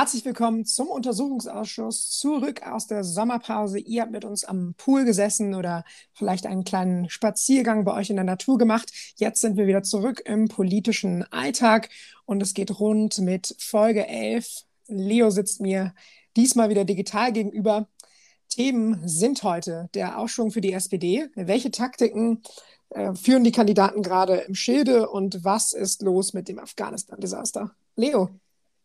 Herzlich willkommen zum Untersuchungsausschuss, zurück aus der Sommerpause. Ihr habt mit uns am Pool gesessen oder vielleicht einen kleinen Spaziergang bei euch in der Natur gemacht. Jetzt sind wir wieder zurück im politischen Alltag und es geht rund mit Folge 11. Leo sitzt mir diesmal wieder digital gegenüber. Themen sind heute der Aufschwung für die SPD. Welche Taktiken äh, führen die Kandidaten gerade im Schilde und was ist los mit dem Afghanistan-Desaster? Leo.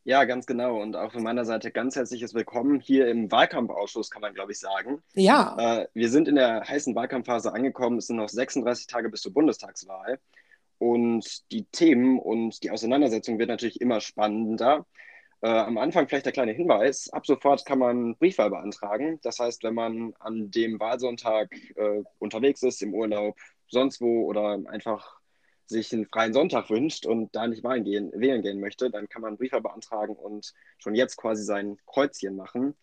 Ja, ganz genau. Und auch von meiner Seite ganz herzliches Willkommen hier im Wahlkampfausschuss, kann man, glaube ich, sagen. Ja. Äh, wir sind in der heißen Wahlkampfphase angekommen. Es sind noch 36 Tage bis zur Bundestagswahl. Und die Themen und die Auseinandersetzung wird natürlich immer spannender. Äh, am Anfang vielleicht der kleine Hinweis. Ab sofort kann man Briefwahl beantragen. Das heißt, wenn man an dem Wahlsonntag äh, unterwegs ist, im Urlaub, sonst wo oder einfach sich einen freien Sonntag wünscht und da nicht wählen gehen, wählen gehen möchte, dann kann man Briefe beantragen und schon jetzt quasi sein Kreuzchen machen.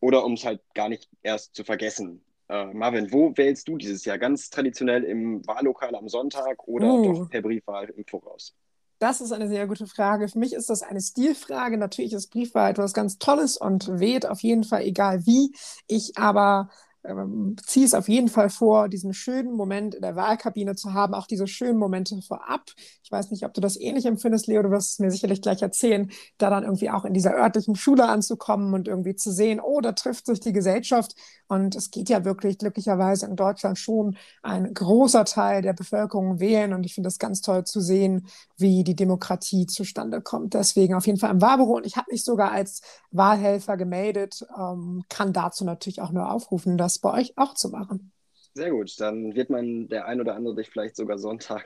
Oder um es halt gar nicht erst zu vergessen. Äh, Marvin, wo wählst du dieses Jahr? Ganz traditionell im Wahllokal am Sonntag oder uh. doch per Briefwahl im Voraus? Das ist eine sehr gute Frage. Für mich ist das eine Stilfrage. Natürlich ist Briefwahl etwas ganz Tolles und weht auf jeden Fall egal wie. Ich aber ähm, ziehe es auf jeden Fall vor, diesen schönen Moment in der Wahlkabine zu haben, auch diese schönen Momente vorab. Ich weiß nicht, ob du das ähnlich empfindest, Leo, du wirst es mir sicherlich gleich erzählen, da dann irgendwie auch in dieser örtlichen Schule anzukommen und irgendwie zu sehen, oh, da trifft sich die Gesellschaft. Und es geht ja wirklich glücklicherweise in Deutschland schon ein großer Teil der Bevölkerung wählen. Und ich finde es ganz toll zu sehen, wie die Demokratie zustande kommt. Deswegen auf jeden Fall im Wahlbüro. Und ich habe mich sogar als Wahlhelfer gemeldet, ähm, kann dazu natürlich auch nur aufrufen, dass bei euch auch zu machen. Sehr gut, dann wird man der ein oder andere dich vielleicht sogar Sonntag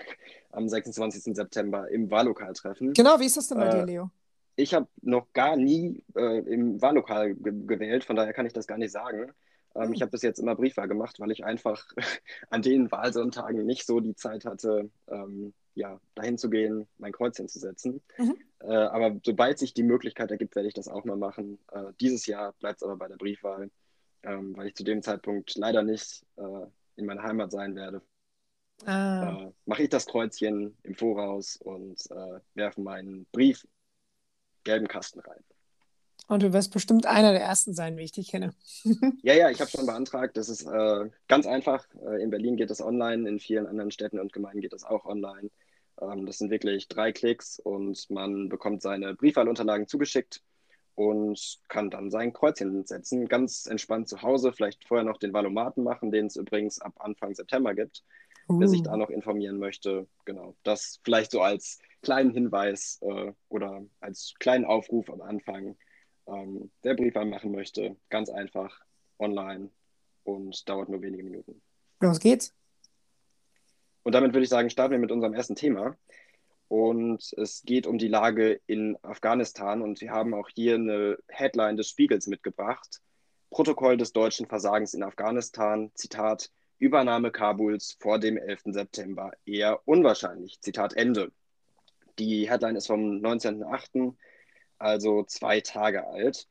am 26. September im Wahllokal treffen. Genau, wie ist das denn bei äh, dir, Leo? Ich habe noch gar nie äh, im Wahllokal ge gewählt, von daher kann ich das gar nicht sagen. Ähm, hm. Ich habe bis jetzt immer Briefwahl gemacht, weil ich einfach an den Wahlsonntagen nicht so die Zeit hatte, ähm, ja, dahin zu gehen, mein Kreuz hinzusetzen. Mhm. Äh, aber sobald sich die Möglichkeit ergibt, werde ich das auch mal machen. Äh, dieses Jahr bleibt es aber bei der Briefwahl ähm, weil ich zu dem Zeitpunkt leider nicht äh, in meiner Heimat sein werde. Ah. Äh, Mache ich das Kreuzchen im Voraus und äh, werfe meinen Brief gelben Kasten rein. Und du wirst bestimmt einer der ersten sein, wie ich dich kenne. ja, ja, ich habe schon beantragt. Das ist äh, ganz einfach. Äh, in Berlin geht das online, in vielen anderen Städten und Gemeinden geht das auch online. Ähm, das sind wirklich drei Klicks und man bekommt seine Briefwahlunterlagen zugeschickt und kann dann sein Kreuzchen setzen, ganz entspannt zu Hause, vielleicht vorher noch den Valomaten machen, den es übrigens ab Anfang September gibt, uh. wer sich da uh. noch informieren möchte. Genau, das vielleicht so als kleinen Hinweis äh, oder als kleinen Aufruf am Anfang. Ähm, wer Briefwahl machen möchte, ganz einfach online und dauert nur wenige Minuten. Los geht's. Und damit würde ich sagen, starten wir mit unserem ersten Thema. Und es geht um die Lage in Afghanistan. Und wir haben auch hier eine Headline des Spiegels mitgebracht. Protokoll des deutschen Versagens in Afghanistan. Zitat, Übernahme Kabuls vor dem 11. September eher unwahrscheinlich. Zitat Ende. Die Headline ist vom 19.08., also zwei Tage alt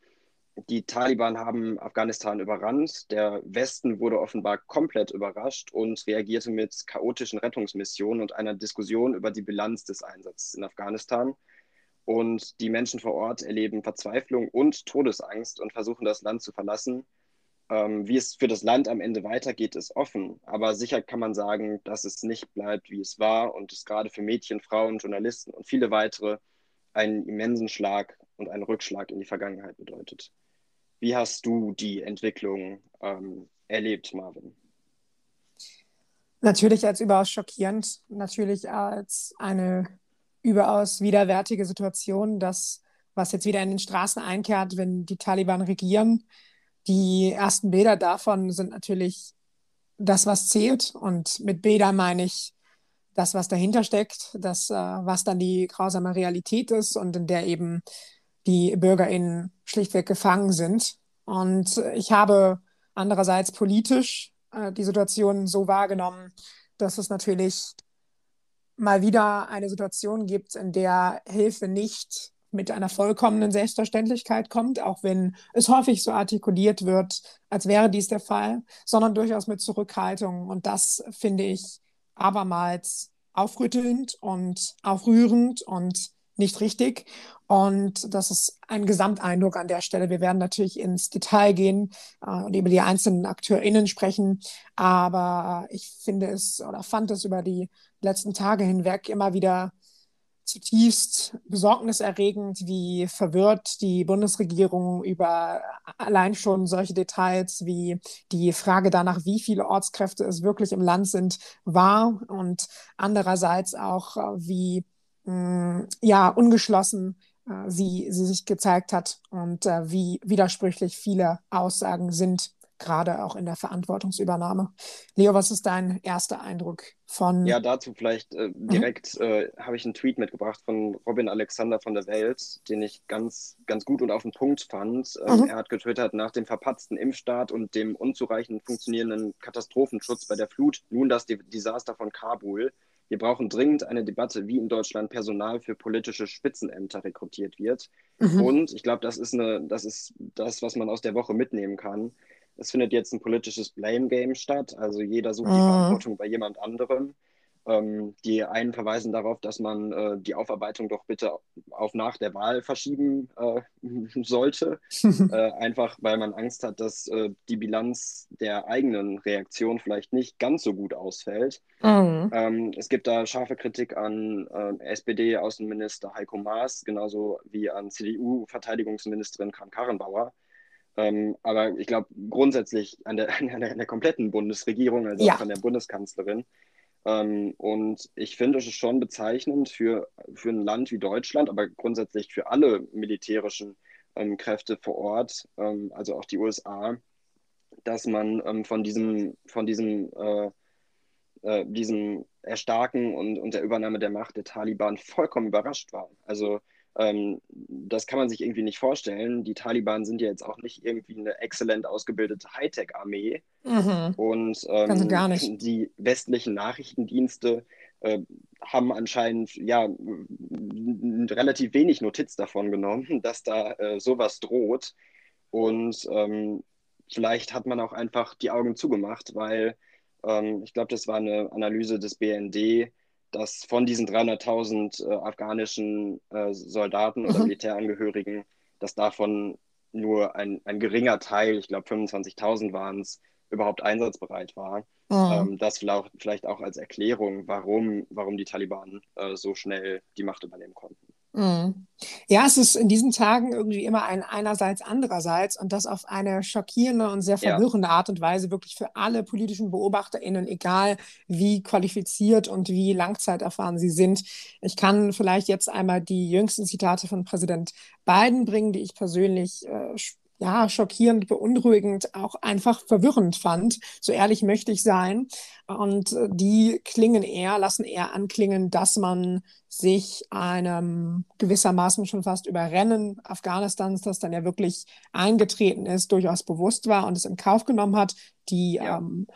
die Taliban haben Afghanistan überrannt. Der Westen wurde offenbar komplett überrascht und reagierte mit chaotischen Rettungsmissionen und einer Diskussion über die Bilanz des Einsatzes in Afghanistan. Und die Menschen vor Ort erleben Verzweiflung und Todesangst und versuchen das Land zu verlassen. Ähm, wie es für das Land am Ende weitergeht, ist offen. Aber sicher kann man sagen, dass es nicht bleibt, wie es war und es gerade für Mädchen, Frauen, Journalisten und viele weitere einen immensen Schlag und einen Rückschlag in die Vergangenheit bedeutet. Wie hast du die Entwicklung ähm, erlebt, Marvin? Natürlich als überaus schockierend, natürlich als eine überaus widerwärtige Situation, dass was jetzt wieder in den Straßen einkehrt, wenn die Taliban regieren. Die ersten Bilder davon sind natürlich das, was zählt. Und mit Bilder meine ich das, was dahinter steckt, das, äh, was dann die grausame Realität ist und in der eben die BürgerInnen schlichtweg gefangen sind. Und ich habe andererseits politisch äh, die Situation so wahrgenommen, dass es natürlich mal wieder eine Situation gibt, in der Hilfe nicht mit einer vollkommenen Selbstverständlichkeit kommt, auch wenn es häufig so artikuliert wird, als wäre dies der Fall, sondern durchaus mit Zurückhaltung. Und das finde ich abermals aufrüttelnd und aufrührend und nicht richtig. Und das ist ein Gesamteindruck an der Stelle. Wir werden natürlich ins Detail gehen äh, und über die einzelnen AkteurInnen sprechen. Aber ich finde es oder fand es über die letzten Tage hinweg immer wieder zutiefst besorgniserregend, wie verwirrt die Bundesregierung über allein schon solche Details wie die Frage danach, wie viele Ortskräfte es wirklich im Land sind, war und andererseits auch, äh, wie mh, mm, ja, ungeschlossen äh, sie, sie sich gezeigt hat und äh, wie widersprüchlich viele Aussagen sind gerade auch in der Verantwortungsübernahme. Leo, was ist dein erster Eindruck von. Ja, dazu vielleicht äh, direkt mhm. äh, habe ich einen Tweet mitgebracht von Robin Alexander von der Welt, den ich ganz, ganz gut und auf den Punkt fand. Ähm, mhm. Er hat getwittert, nach dem verpatzten Impfstart und dem unzureichend funktionierenden Katastrophenschutz bei der Flut, nun das Desaster von Kabul. Wir brauchen dringend eine Debatte, wie in Deutschland Personal für politische Spitzenämter rekrutiert wird. Mhm. Und ich glaube, das ist eine, das ist das, was man aus der Woche mitnehmen kann. Es findet jetzt ein politisches Blame Game statt, also jeder sucht die mhm. Verantwortung bei jemand anderem. Ähm, die einen verweisen darauf, dass man äh, die Aufarbeitung doch bitte auf nach der Wahl verschieben äh, sollte, äh, einfach weil man Angst hat, dass äh, die Bilanz der eigenen Reaktion vielleicht nicht ganz so gut ausfällt. Mhm. Ähm, es gibt da scharfe Kritik an äh, SPD-Außenminister Heiko Maas, genauso wie an CDU-Verteidigungsministerin Kram-Karrenbauer. Ähm, aber ich glaube grundsätzlich an der, an, der, an der, kompletten Bundesregierung, also ja. auch an der Bundeskanzlerin. Ähm, und ich finde es schon bezeichnend für, für ein Land wie Deutschland, aber grundsätzlich für alle militärischen ähm, Kräfte vor Ort, ähm, also auch die USA, dass man ähm, von diesem, von diesem, äh, äh, diesem Erstarken und, und der Übernahme der Macht der Taliban vollkommen überrascht war. Also ähm, das kann man sich irgendwie nicht vorstellen. Die Taliban sind ja jetzt auch nicht irgendwie eine exzellent ausgebildete Hightech-Armee. Mhm. Und ähm, die westlichen Nachrichtendienste äh, haben anscheinend ja relativ wenig Notiz davon genommen, dass da äh, sowas droht. Und ähm, vielleicht hat man auch einfach die Augen zugemacht, weil ähm, ich glaube, das war eine Analyse des BND, dass von diesen 300.000 äh, afghanischen äh, Soldaten oder mhm. Militärangehörigen, dass davon nur ein, ein geringer Teil, ich glaube 25.000 waren es, überhaupt einsatzbereit war. Mhm. Ähm, das vielleicht, vielleicht auch als Erklärung, warum, warum die Taliban äh, so schnell die Macht übernehmen konnten. Mhm. Ja, es ist in diesen Tagen irgendwie immer ein einerseits, andererseits und das auf eine schockierende und sehr verwirrende ja. Art und Weise wirklich für alle politischen BeobachterInnen, egal wie qualifiziert und wie langzeiterfahren sie sind. Ich kann vielleicht jetzt einmal die jüngsten Zitate von Präsident Biden bringen, die ich persönlich äh, ja, schockierend, beunruhigend, auch einfach verwirrend fand. So ehrlich möchte ich sein. Und äh, die klingen eher, lassen eher anklingen, dass man sich einem gewissermaßen schon fast Überrennen Afghanistans, das dann ja wirklich eingetreten ist, durchaus bewusst war und es in Kauf genommen hat. Die ja. ähm,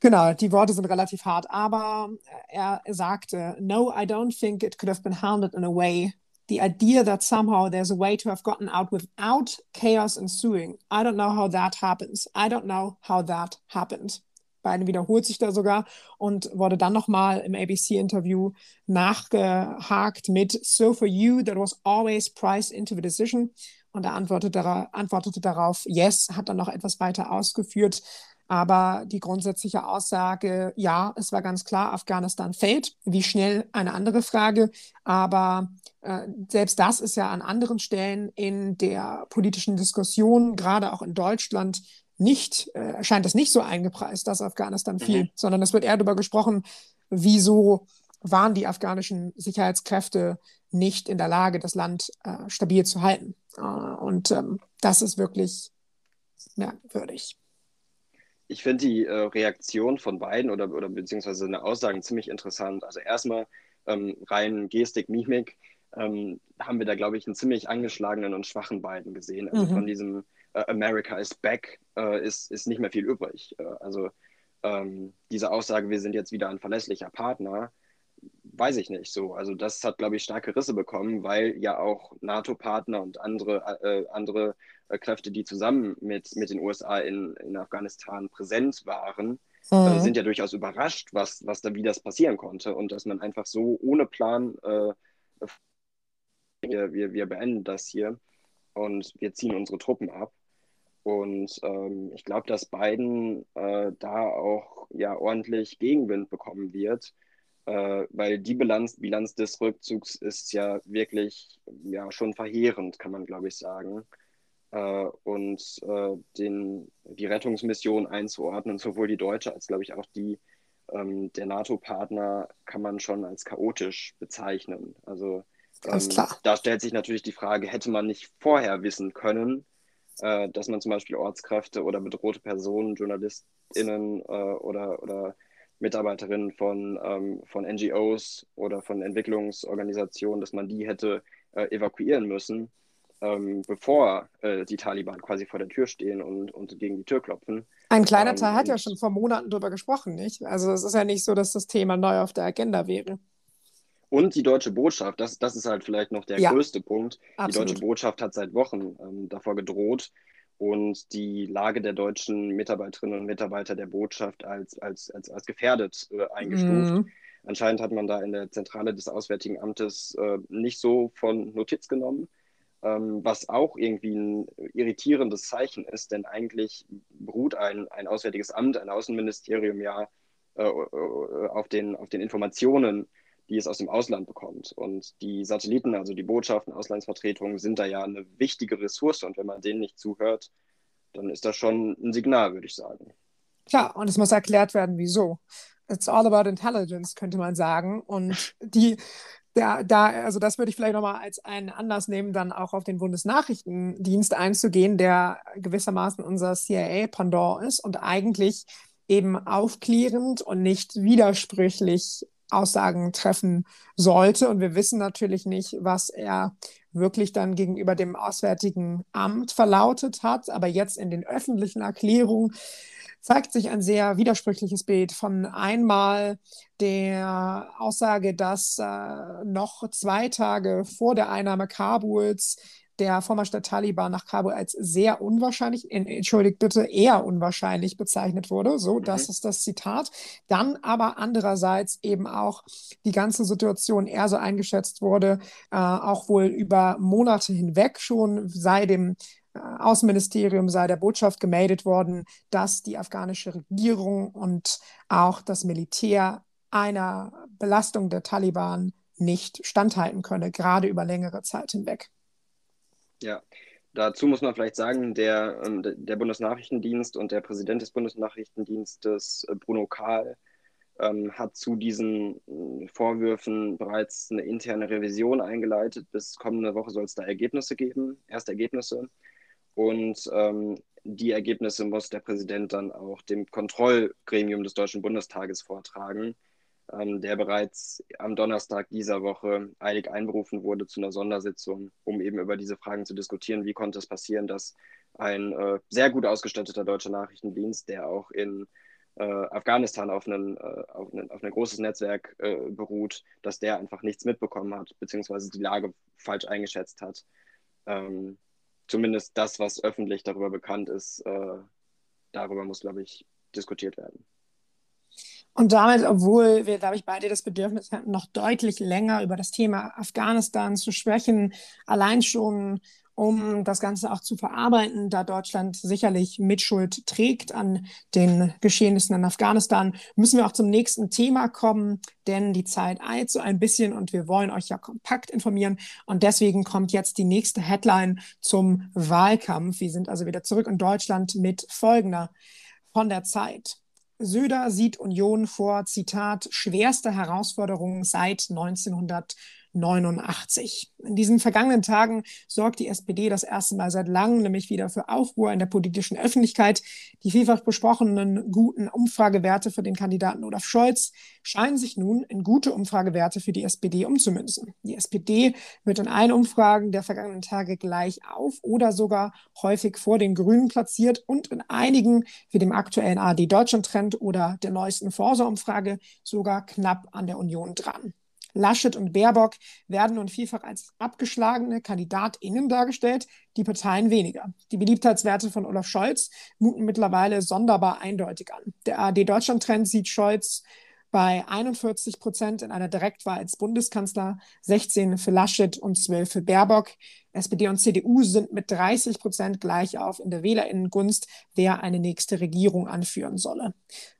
Genau, die Worte sind relativ hart, aber er sagte, No, I don't think it could have been handled in a way the idea that somehow there's a way to have gotten out without chaos ensuing. I don't know how that happens. I don't know how that happened. Biden wiederholt sich da sogar und wurde dann nochmal im ABC-Interview nachgehakt mit So for you, that was always priced into the decision. Und er antwortete, antwortete darauf, yes, hat dann noch etwas weiter ausgeführt. Aber die grundsätzliche Aussage, ja, es war ganz klar, Afghanistan fällt. Wie schnell eine andere Frage. Aber äh, selbst das ist ja an anderen Stellen in der politischen Diskussion, gerade auch in Deutschland, nicht, äh, scheint es nicht so eingepreist, dass Afghanistan fiel, mhm. sondern es wird eher darüber gesprochen, wieso waren die afghanischen Sicherheitskräfte nicht in der Lage, das Land äh, stabil zu halten. Äh, und ähm, das ist wirklich merkwürdig ich finde die äh, Reaktion von beiden oder, oder beziehungsweise eine Aussagen ziemlich interessant. Also erstmal ähm, rein Gestik, Mimik ähm, haben wir da, glaube ich, einen ziemlich angeschlagenen und schwachen beiden gesehen. Also mhm. von diesem äh, America is back äh, ist, ist nicht mehr viel übrig. Äh, also ähm, diese Aussage, wir sind jetzt wieder ein verlässlicher Partner, weiß ich nicht so. Also das hat, glaube ich, starke Risse bekommen, weil ja auch NATO-Partner und andere, äh, andere äh, Kräfte, die zusammen mit, mit den USA in, in Afghanistan präsent waren, äh, mhm. äh, sind ja durchaus überrascht, was, was da, wie das passieren konnte und dass man einfach so ohne Plan äh, wir, wir, wir beenden das hier und wir ziehen unsere Truppen ab. Und ähm, ich glaube, dass Biden äh, da auch ja ordentlich Gegenwind bekommen wird, äh, weil die Bilanz, Bilanz des Rückzugs ist ja wirklich ja schon verheerend, kann man glaube ich sagen. Äh, und äh, den, die Rettungsmission einzuordnen, sowohl die deutsche als glaube ich auch die ähm, der NATO-Partner, kann man schon als chaotisch bezeichnen. Also ähm, da stellt sich natürlich die Frage, hätte man nicht vorher wissen können, äh, dass man zum Beispiel Ortskräfte oder bedrohte Personen, JournalistInnen äh, oder, oder Mitarbeiterinnen von, ähm, von NGOs oder von Entwicklungsorganisationen, dass man die hätte äh, evakuieren müssen, ähm, bevor äh, die Taliban quasi vor der Tür stehen und, und gegen die Tür klopfen. Ein kleiner ähm, Teil hat ja schon vor Monaten darüber gesprochen, nicht? Also es ist ja nicht so, dass das Thema neu auf der Agenda wäre. Und die deutsche Botschaft, das, das ist halt vielleicht noch der ja, größte Punkt. Absolut. Die deutsche Botschaft hat seit Wochen ähm, davor gedroht und die Lage der deutschen Mitarbeiterinnen und Mitarbeiter der Botschaft als, als, als, als gefährdet äh, eingestuft. Mhm. Anscheinend hat man da in der Zentrale des Auswärtigen Amtes äh, nicht so von Notiz genommen, ähm, was auch irgendwie ein irritierendes Zeichen ist, denn eigentlich beruht ein, ein Auswärtiges Amt, ein Außenministerium ja äh, äh auf, den, auf den Informationen die es aus dem Ausland bekommt. Und die Satelliten, also die Botschaften, Auslandsvertretungen, sind da ja eine wichtige Ressource. Und wenn man denen nicht zuhört, dann ist das schon ein Signal, würde ich sagen. Klar, und es muss erklärt werden, wieso. It's all about intelligence, könnte man sagen. Und die, da, da, also das würde ich vielleicht nochmal als einen Anlass nehmen, dann auch auf den Bundesnachrichtendienst einzugehen, der gewissermaßen unser CIA-Pendant ist und eigentlich eben aufklärend und nicht widersprüchlich Aussagen treffen sollte. Und wir wissen natürlich nicht, was er wirklich dann gegenüber dem Auswärtigen Amt verlautet hat. Aber jetzt in den öffentlichen Erklärungen zeigt sich ein sehr widersprüchliches Bild von einmal der Aussage, dass äh, noch zwei Tage vor der Einnahme Kabuls der Vormarsch der Taliban nach Kabul als sehr unwahrscheinlich, entschuldigt bitte, eher unwahrscheinlich bezeichnet wurde. So, mhm. das ist das Zitat. Dann aber andererseits eben auch die ganze Situation eher so eingeschätzt wurde, äh, auch wohl über Monate hinweg schon sei dem äh, Außenministerium sei der Botschaft gemeldet worden, dass die afghanische Regierung und auch das Militär einer Belastung der Taliban nicht standhalten könne, gerade über längere Zeit hinweg. Ja, dazu muss man vielleicht sagen, der, ähm, der Bundesnachrichtendienst und der Präsident des Bundesnachrichtendienstes, äh, Bruno Kahl, ähm, hat zu diesen äh, Vorwürfen bereits eine interne Revision eingeleitet. Bis kommende Woche soll es da Ergebnisse geben, erste Ergebnisse. Und ähm, die Ergebnisse muss der Präsident dann auch dem Kontrollgremium des Deutschen Bundestages vortragen ähm, der bereits am Donnerstag dieser Woche eilig einberufen wurde zu einer Sondersitzung, um eben über diese Fragen zu diskutieren. Wie konnte es passieren, dass ein äh, sehr gut ausgestatteter deutscher Nachrichtendienst, der auch in äh, Afghanistan auf, einen, äh, auf, einen, auf ein großes Netzwerk äh, beruht, dass der einfach nichts mitbekommen hat, beziehungsweise die Lage falsch eingeschätzt hat. Ähm, zumindest das, was öffentlich darüber bekannt ist, äh, darüber muss, glaube ich, diskutiert werden. Und damit, obwohl wir, glaube ich, beide das Bedürfnis hatten, noch deutlich länger über das Thema Afghanistan zu sprechen, allein schon, um das Ganze auch zu verarbeiten, da Deutschland sicherlich Mitschuld trägt an den Geschehnissen in Afghanistan, müssen wir auch zum nächsten Thema kommen, denn die Zeit eilt so ein bisschen und wir wollen euch ja kompakt informieren. Und deswegen kommt jetzt die nächste Headline zum Wahlkampf. Wir sind also wieder zurück in Deutschland mit folgender von der Zeit. Söder sieht Union vor, Zitat, schwerste Herausforderungen seit 1900. 89. In diesen vergangenen Tagen sorgt die SPD das erste Mal seit langem nämlich wieder für Aufruhr in der politischen Öffentlichkeit. Die vielfach besprochenen guten Umfragewerte für den Kandidaten Olaf Scholz scheinen sich nun in gute Umfragewerte für die SPD umzumünzen. Die SPD wird in allen Umfragen der vergangenen Tage gleich auf oder sogar häufig vor den Grünen platziert und in einigen, wie dem aktuellen AD Deutschland Trend oder der neuesten Forsa-Umfrage, sogar knapp an der Union dran. Laschet und Baerbock werden nun vielfach als abgeschlagene KandidatInnen dargestellt, die Parteien weniger. Die Beliebtheitswerte von Olaf Scholz muten mittlerweile sonderbar eindeutig an. Der ARD-Deutschland-Trend sieht Scholz bei 41 Prozent in einer Direktwahl als Bundeskanzler, 16 für Laschet und 12 für Baerbock. SPD und CDU sind mit 30 Prozent gleich auf in der Wählerinnengunst, wer eine nächste Regierung anführen solle.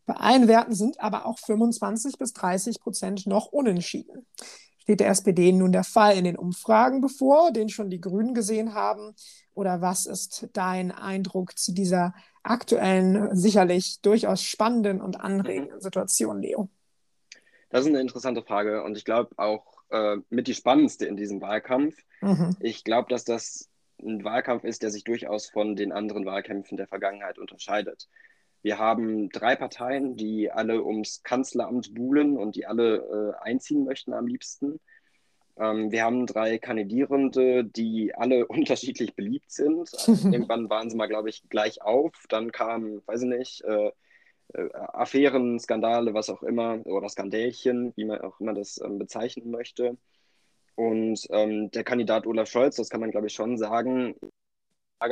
Bei allen Werten sind aber auch 25 bis 30 Prozent noch unentschieden. Steht der SPD nun der Fall in den Umfragen bevor, den schon die Grünen gesehen haben? Oder was ist dein Eindruck zu dieser aktuellen, sicherlich durchaus spannenden und anregenden Situation, Leo? Das ist eine interessante Frage und ich glaube auch äh, mit die spannendste in diesem Wahlkampf. Mhm. Ich glaube, dass das ein Wahlkampf ist, der sich durchaus von den anderen Wahlkämpfen der Vergangenheit unterscheidet. Wir haben drei Parteien, die alle ums Kanzleramt buhlen und die alle äh, einziehen möchten am liebsten. Ähm, wir haben drei Kandidierende, die alle unterschiedlich beliebt sind. Also irgendwann waren sie mal, glaube ich, gleich auf. Dann kamen, weiß ich nicht, äh, Affären, Skandale, was auch immer, oder Skandälchen, wie man auch immer das ähm, bezeichnen möchte. Und ähm, der Kandidat Olaf Scholz, das kann man, glaube ich, schon sagen,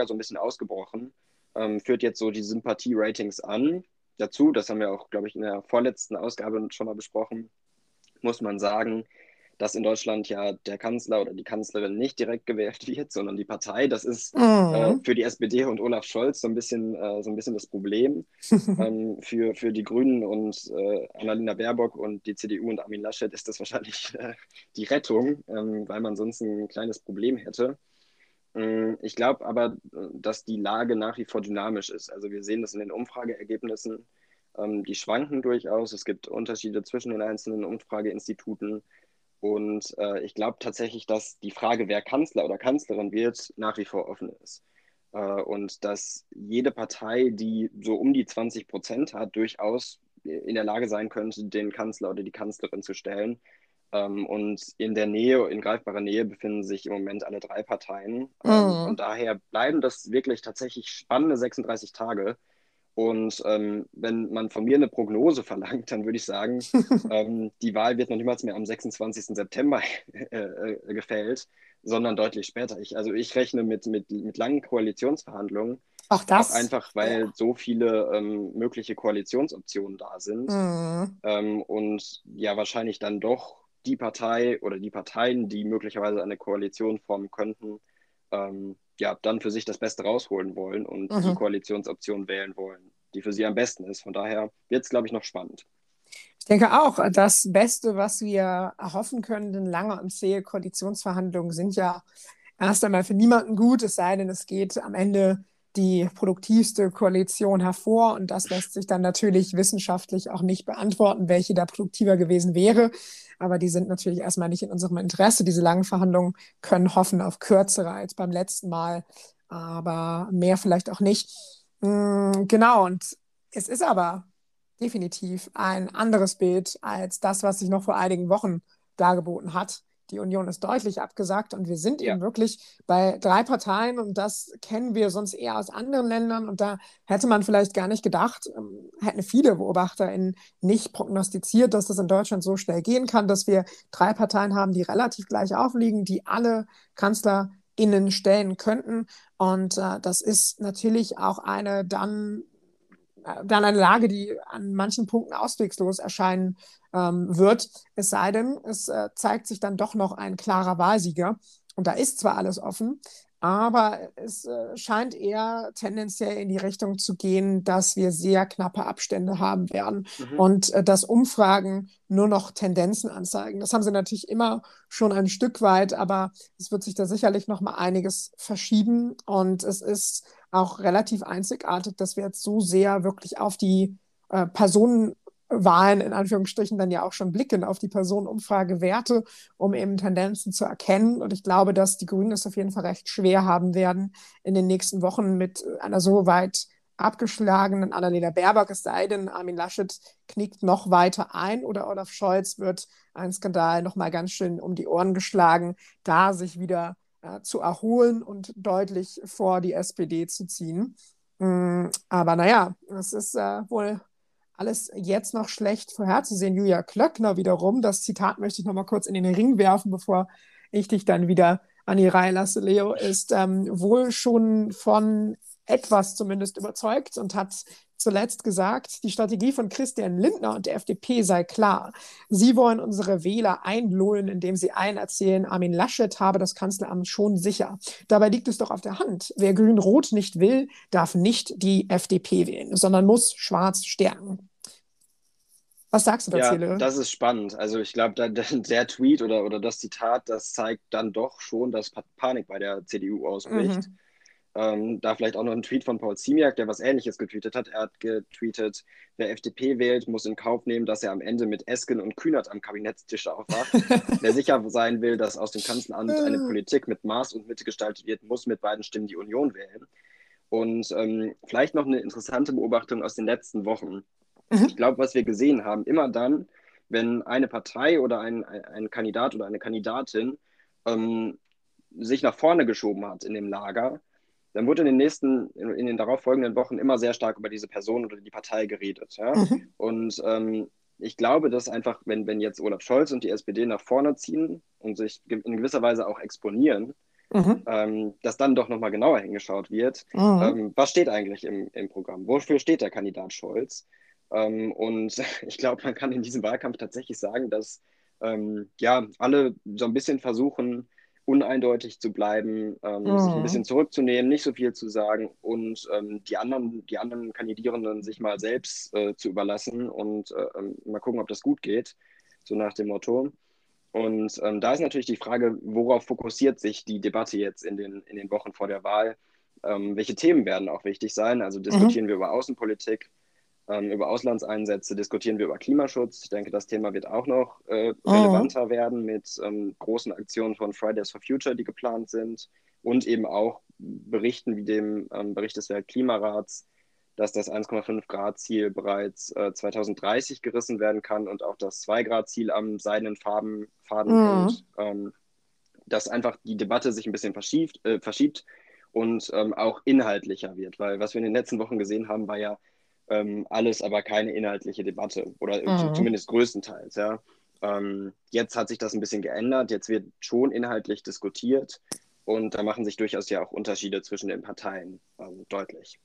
so ein bisschen ausgebrochen, ähm, führt jetzt so die Sympathie-Ratings an. Dazu, das haben wir auch, glaube ich, in der vorletzten Ausgabe schon mal besprochen, muss man sagen, dass in Deutschland ja der Kanzler oder die Kanzlerin nicht direkt gewählt wird, sondern die Partei. Das ist mhm. äh, für die SPD und Olaf Scholz so ein bisschen, äh, so ein bisschen das Problem. ähm, für, für die Grünen und äh, Annalena Baerbock und die CDU und Armin Laschet ist das wahrscheinlich äh, die Rettung, ähm, weil man sonst ein kleines Problem hätte. Ähm, ich glaube aber, dass die Lage nach wie vor dynamisch ist. Also wir sehen das in den Umfrageergebnissen. Ähm, die schwanken durchaus. Es gibt Unterschiede zwischen den einzelnen Umfrageinstituten. Und äh, ich glaube tatsächlich, dass die Frage, wer Kanzler oder Kanzlerin wird, nach wie vor offen ist. Äh, und dass jede Partei, die so um die 20 Prozent hat, durchaus in der Lage sein könnte, den Kanzler oder die Kanzlerin zu stellen. Ähm, und in der Nähe, in greifbarer Nähe befinden sich im Moment alle drei Parteien. Ähm, mhm. Und daher bleiben das wirklich tatsächlich spannende 36 Tage. Und ähm, wenn man von mir eine Prognose verlangt, dann würde ich sagen, ähm, die Wahl wird noch niemals mehr am 26. September äh, äh, gefällt, sondern deutlich später. Ich, also ich rechne mit, mit, mit langen Koalitionsverhandlungen. Auch das? Auch einfach, weil ja. so viele ähm, mögliche Koalitionsoptionen da sind. Mhm. Ähm, und ja, wahrscheinlich dann doch die Partei oder die Parteien, die möglicherweise eine Koalition formen könnten, ähm, ja, dann für sich das Beste rausholen wollen und mhm. die Koalitionsoption wählen wollen, die für sie am besten ist. Von daher wird es, glaube ich, noch spannend. Ich denke auch, das Beste, was wir erhoffen können, denn lange und zähe Koalitionsverhandlungen sind ja erst einmal für niemanden gut, es sei denn, es geht am Ende die produktivste Koalition hervor. Und das lässt sich dann natürlich wissenschaftlich auch nicht beantworten, welche da produktiver gewesen wäre aber die sind natürlich erstmal nicht in unserem Interesse. Diese langen Verhandlungen können hoffen auf kürzere als beim letzten Mal, aber mehr vielleicht auch nicht. Mm, genau, und es ist aber definitiv ein anderes Bild als das, was sich noch vor einigen Wochen dargeboten hat die Union ist deutlich abgesagt und wir sind ja. eben wirklich bei drei Parteien und das kennen wir sonst eher aus anderen Ländern und da hätte man vielleicht gar nicht gedacht, ähm, hätten viele BeobachterInnen nicht prognostiziert, dass das in Deutschland so schnell gehen kann, dass wir drei Parteien haben, die relativ gleich aufliegen, die alle KanzlerInnen stellen könnten und äh, das ist natürlich auch eine dann dann eine Lage, die an manchen Punkten auswegslos erscheinen ähm, wird. Es sei denn, es äh, zeigt sich dann doch noch ein klarer Wahlsieger. Und da ist zwar alles offen, aber es äh, scheint eher tendenziell in die Richtung zu gehen, dass wir sehr knappe Abstände haben werden mhm. und äh, dass Umfragen nur noch Tendenzen anzeigen. Das haben sie natürlich immer schon ein Stück weit, aber es wird sich da sicherlich noch mal einiges verschieben und es ist auch relativ einzigartig, dass wir jetzt so sehr wirklich auf die äh, Personen Wahlen in Anführungsstrichen dann ja auch schon blicken auf die Personenumfragewerte, um eben Tendenzen zu erkennen. Und ich glaube, dass die Grünen es auf jeden Fall recht schwer haben werden in den nächsten Wochen mit einer so weit abgeschlagenen Annalena Baerbock, es sei denn, Armin Laschet knickt noch weiter ein oder Olaf Scholz wird ein Skandal noch mal ganz schön um die Ohren geschlagen, da sich wieder äh, zu erholen und deutlich vor die SPD zu ziehen. Mm, aber naja, es ist äh, wohl alles jetzt noch schlecht vorherzusehen. Julia Klöckner wiederum, das Zitat möchte ich noch mal kurz in den Ring werfen, bevor ich dich dann wieder an die Reihe lasse, Leo, ist ähm, wohl schon von etwas zumindest überzeugt und hat zuletzt gesagt, die Strategie von Christian Lindner und der FDP sei klar. Sie wollen unsere Wähler einlullen, indem sie allen erzählen, Armin Laschet habe das Kanzleramt schon sicher. Dabei liegt es doch auf der Hand. Wer Grün-Rot nicht will, darf nicht die FDP wählen, sondern muss Schwarz stärken. Was sagst du dazu, Ja, das ist spannend. Also ich glaube, der Tweet oder, oder das Zitat, das zeigt dann doch schon, dass Panik bei der CDU ausbricht. Mhm. Ähm, da vielleicht auch noch ein Tweet von Paul Ziemiak, der was Ähnliches getweetet hat. Er hat getweetet, wer FDP wählt, muss in Kauf nehmen, dass er am Ende mit Esken und Kühnert am Kabinettstisch aufwacht. wer sicher sein will, dass aus dem Kanzleramt eine Politik mit Maß und Mitte gestaltet wird, muss mit beiden Stimmen die Union wählen. Und ähm, vielleicht noch eine interessante Beobachtung aus den letzten Wochen. Mhm. Ich glaube, was wir gesehen haben, immer dann, wenn eine Partei oder ein, ein Kandidat oder eine Kandidatin ähm, sich nach vorne geschoben hat in dem Lager, dann wurde in den nächsten, in, den darauffolgenden Wochen immer sehr stark über diese Person oder die Partei geredet. Ja? Mhm. Und ähm, ich glaube, dass einfach, wenn, wenn jetzt Olaf Scholz und die SPD nach vorne ziehen und sich in gewisser Weise auch exponieren, mhm. ähm, dass dann doch nochmal genauer hingeschaut wird, mhm. ähm, was steht eigentlich im, im Programm? Wofür steht der Kandidat Scholz? Ähm, und ich glaube, man kann in diesem Wahlkampf tatsächlich sagen, dass ähm, ja alle so ein bisschen versuchen, uneindeutig zu bleiben, ähm, mhm. sich ein bisschen zurückzunehmen, nicht so viel zu sagen und ähm, die, anderen, die anderen Kandidierenden sich mal selbst äh, zu überlassen und äh, ähm, mal gucken, ob das gut geht, so nach dem Motto. Und ähm, da ist natürlich die Frage, worauf fokussiert sich die Debatte jetzt in den, in den Wochen vor der Wahl? Ähm, welche Themen werden auch wichtig sein? Also diskutieren mhm. wir über Außenpolitik, ähm, über Auslandseinsätze diskutieren wir über Klimaschutz. Ich denke, das Thema wird auch noch äh, oh. relevanter oh. werden mit ähm, großen Aktionen von Fridays for Future, die geplant sind und eben auch Berichten wie dem ähm, Bericht des Weltklimarats, dass das 1,5 Grad Ziel bereits äh, 2030 gerissen werden kann und auch das 2 Grad Ziel am seidenen Farben, Faden mhm. und ähm, dass einfach die Debatte sich ein bisschen verschiebt, äh, verschiebt und ähm, auch inhaltlicher wird, weil was wir in den letzten Wochen gesehen haben, war ja ähm, alles aber keine inhaltliche Debatte oder mhm. zumindest größtenteils. Ja. Ähm, jetzt hat sich das ein bisschen geändert, jetzt wird schon inhaltlich diskutiert und da machen sich durchaus ja auch Unterschiede zwischen den Parteien ähm, deutlich.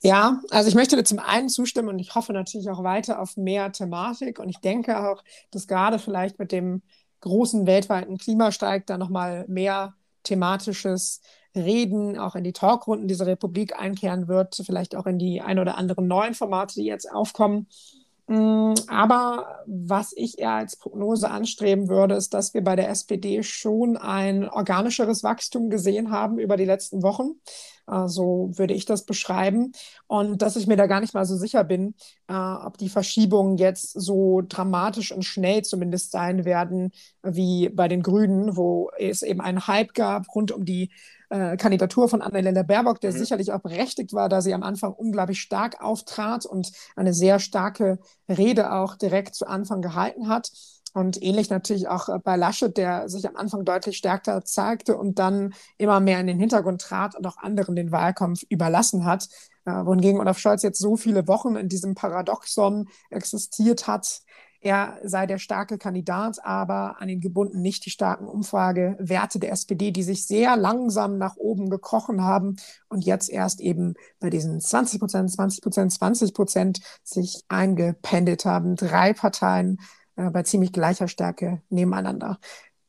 Ja, also ich möchte dir zum einen zustimmen und ich hoffe natürlich auch weiter auf mehr Thematik und ich denke auch, dass gerade vielleicht mit dem großen weltweiten Klimastreik da nochmal mehr thematisches Reden auch in die Talkrunden dieser Republik einkehren wird, vielleicht auch in die ein oder anderen neuen Formate, die jetzt aufkommen. Mm, aber was ich eher als Prognose anstreben würde, ist, dass wir bei der SPD schon ein organischeres Wachstum gesehen haben über die letzten Wochen. Äh, so würde ich das beschreiben. Und dass ich mir da gar nicht mal so sicher bin, äh, ob die Verschiebungen jetzt so dramatisch und schnell zumindest sein werden wie bei den Grünen, wo es eben einen Hype gab rund um die äh, Kandidatur von Annalena Baerbock, der mhm. sicherlich auch berechtigt war, da sie am Anfang unglaublich stark auftrat und eine sehr starke Rede auch direkt zu Anfang gehalten hat. Und ähnlich natürlich auch äh, bei Laschet, der sich am Anfang deutlich stärker zeigte und dann immer mehr in den Hintergrund trat und auch anderen den Wahlkampf überlassen hat. Äh, wohingegen Olaf Scholz jetzt so viele Wochen in diesem Paradoxon existiert hat, er sei der starke Kandidat, aber an ihn gebunden nicht die starken Umfragewerte der SPD, die sich sehr langsam nach oben gekrochen haben und jetzt erst eben bei diesen 20 Prozent, 20 Prozent, 20 Prozent sich eingependelt haben. Drei Parteien äh, bei ziemlich gleicher Stärke nebeneinander.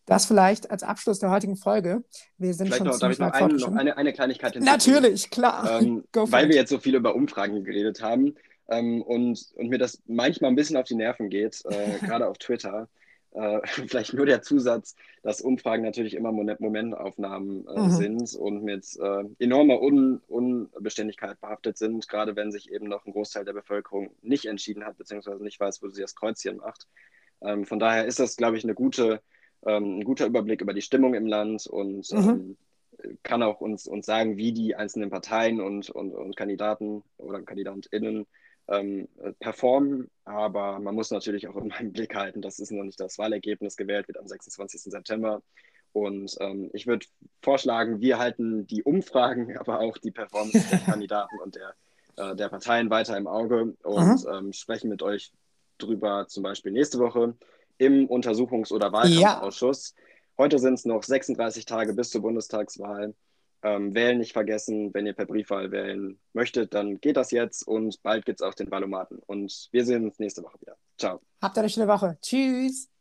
Das vielleicht als Abschluss der heutigen Folge. Wir sind vielleicht schon noch, darf ich noch, einen, noch eine, eine Kleinigkeit Natürlich, klar. Ähm, weil wir jetzt so viel über Umfragen geredet haben ähm, und, und mir das manchmal ein bisschen auf die Nerven geht, äh, gerade auf Twitter. Äh, vielleicht nur der Zusatz, dass Umfragen natürlich immer Momentaufnahmen äh, mhm. sind und mit äh, enormer Un Unbeständigkeit behaftet sind, gerade wenn sich eben noch ein Großteil der Bevölkerung nicht entschieden hat, beziehungsweise nicht weiß, wo sie das Kreuzchen macht. Ähm, von daher ist das, glaube ich, eine gute, ähm, ein guter Überblick über die Stimmung im Land und mhm. ähm, kann auch uns, uns sagen, wie die einzelnen Parteien und, und, und Kandidaten oder KandidatInnen ähm, performen. Aber man muss natürlich auch immer im Blick halten, dass es noch nicht das Wahlergebnis gewählt wird am 26. September. Und ähm, ich würde vorschlagen, wir halten die Umfragen, aber auch die Performance der Kandidaten und der, äh, der Parteien weiter im Auge und ähm, sprechen mit euch drüber, zum Beispiel nächste Woche im Untersuchungs- oder Wahlkampfausschuss. Ja. Heute sind es noch 36 Tage bis zur Bundestagswahl. Ähm, wählen nicht vergessen. Wenn ihr per Briefwahl wählen möchtet, dann geht das jetzt und bald gibt es auch den Valomaten. Und wir sehen uns nächste Woche wieder. Ciao. Habt eine schöne Woche. Tschüss.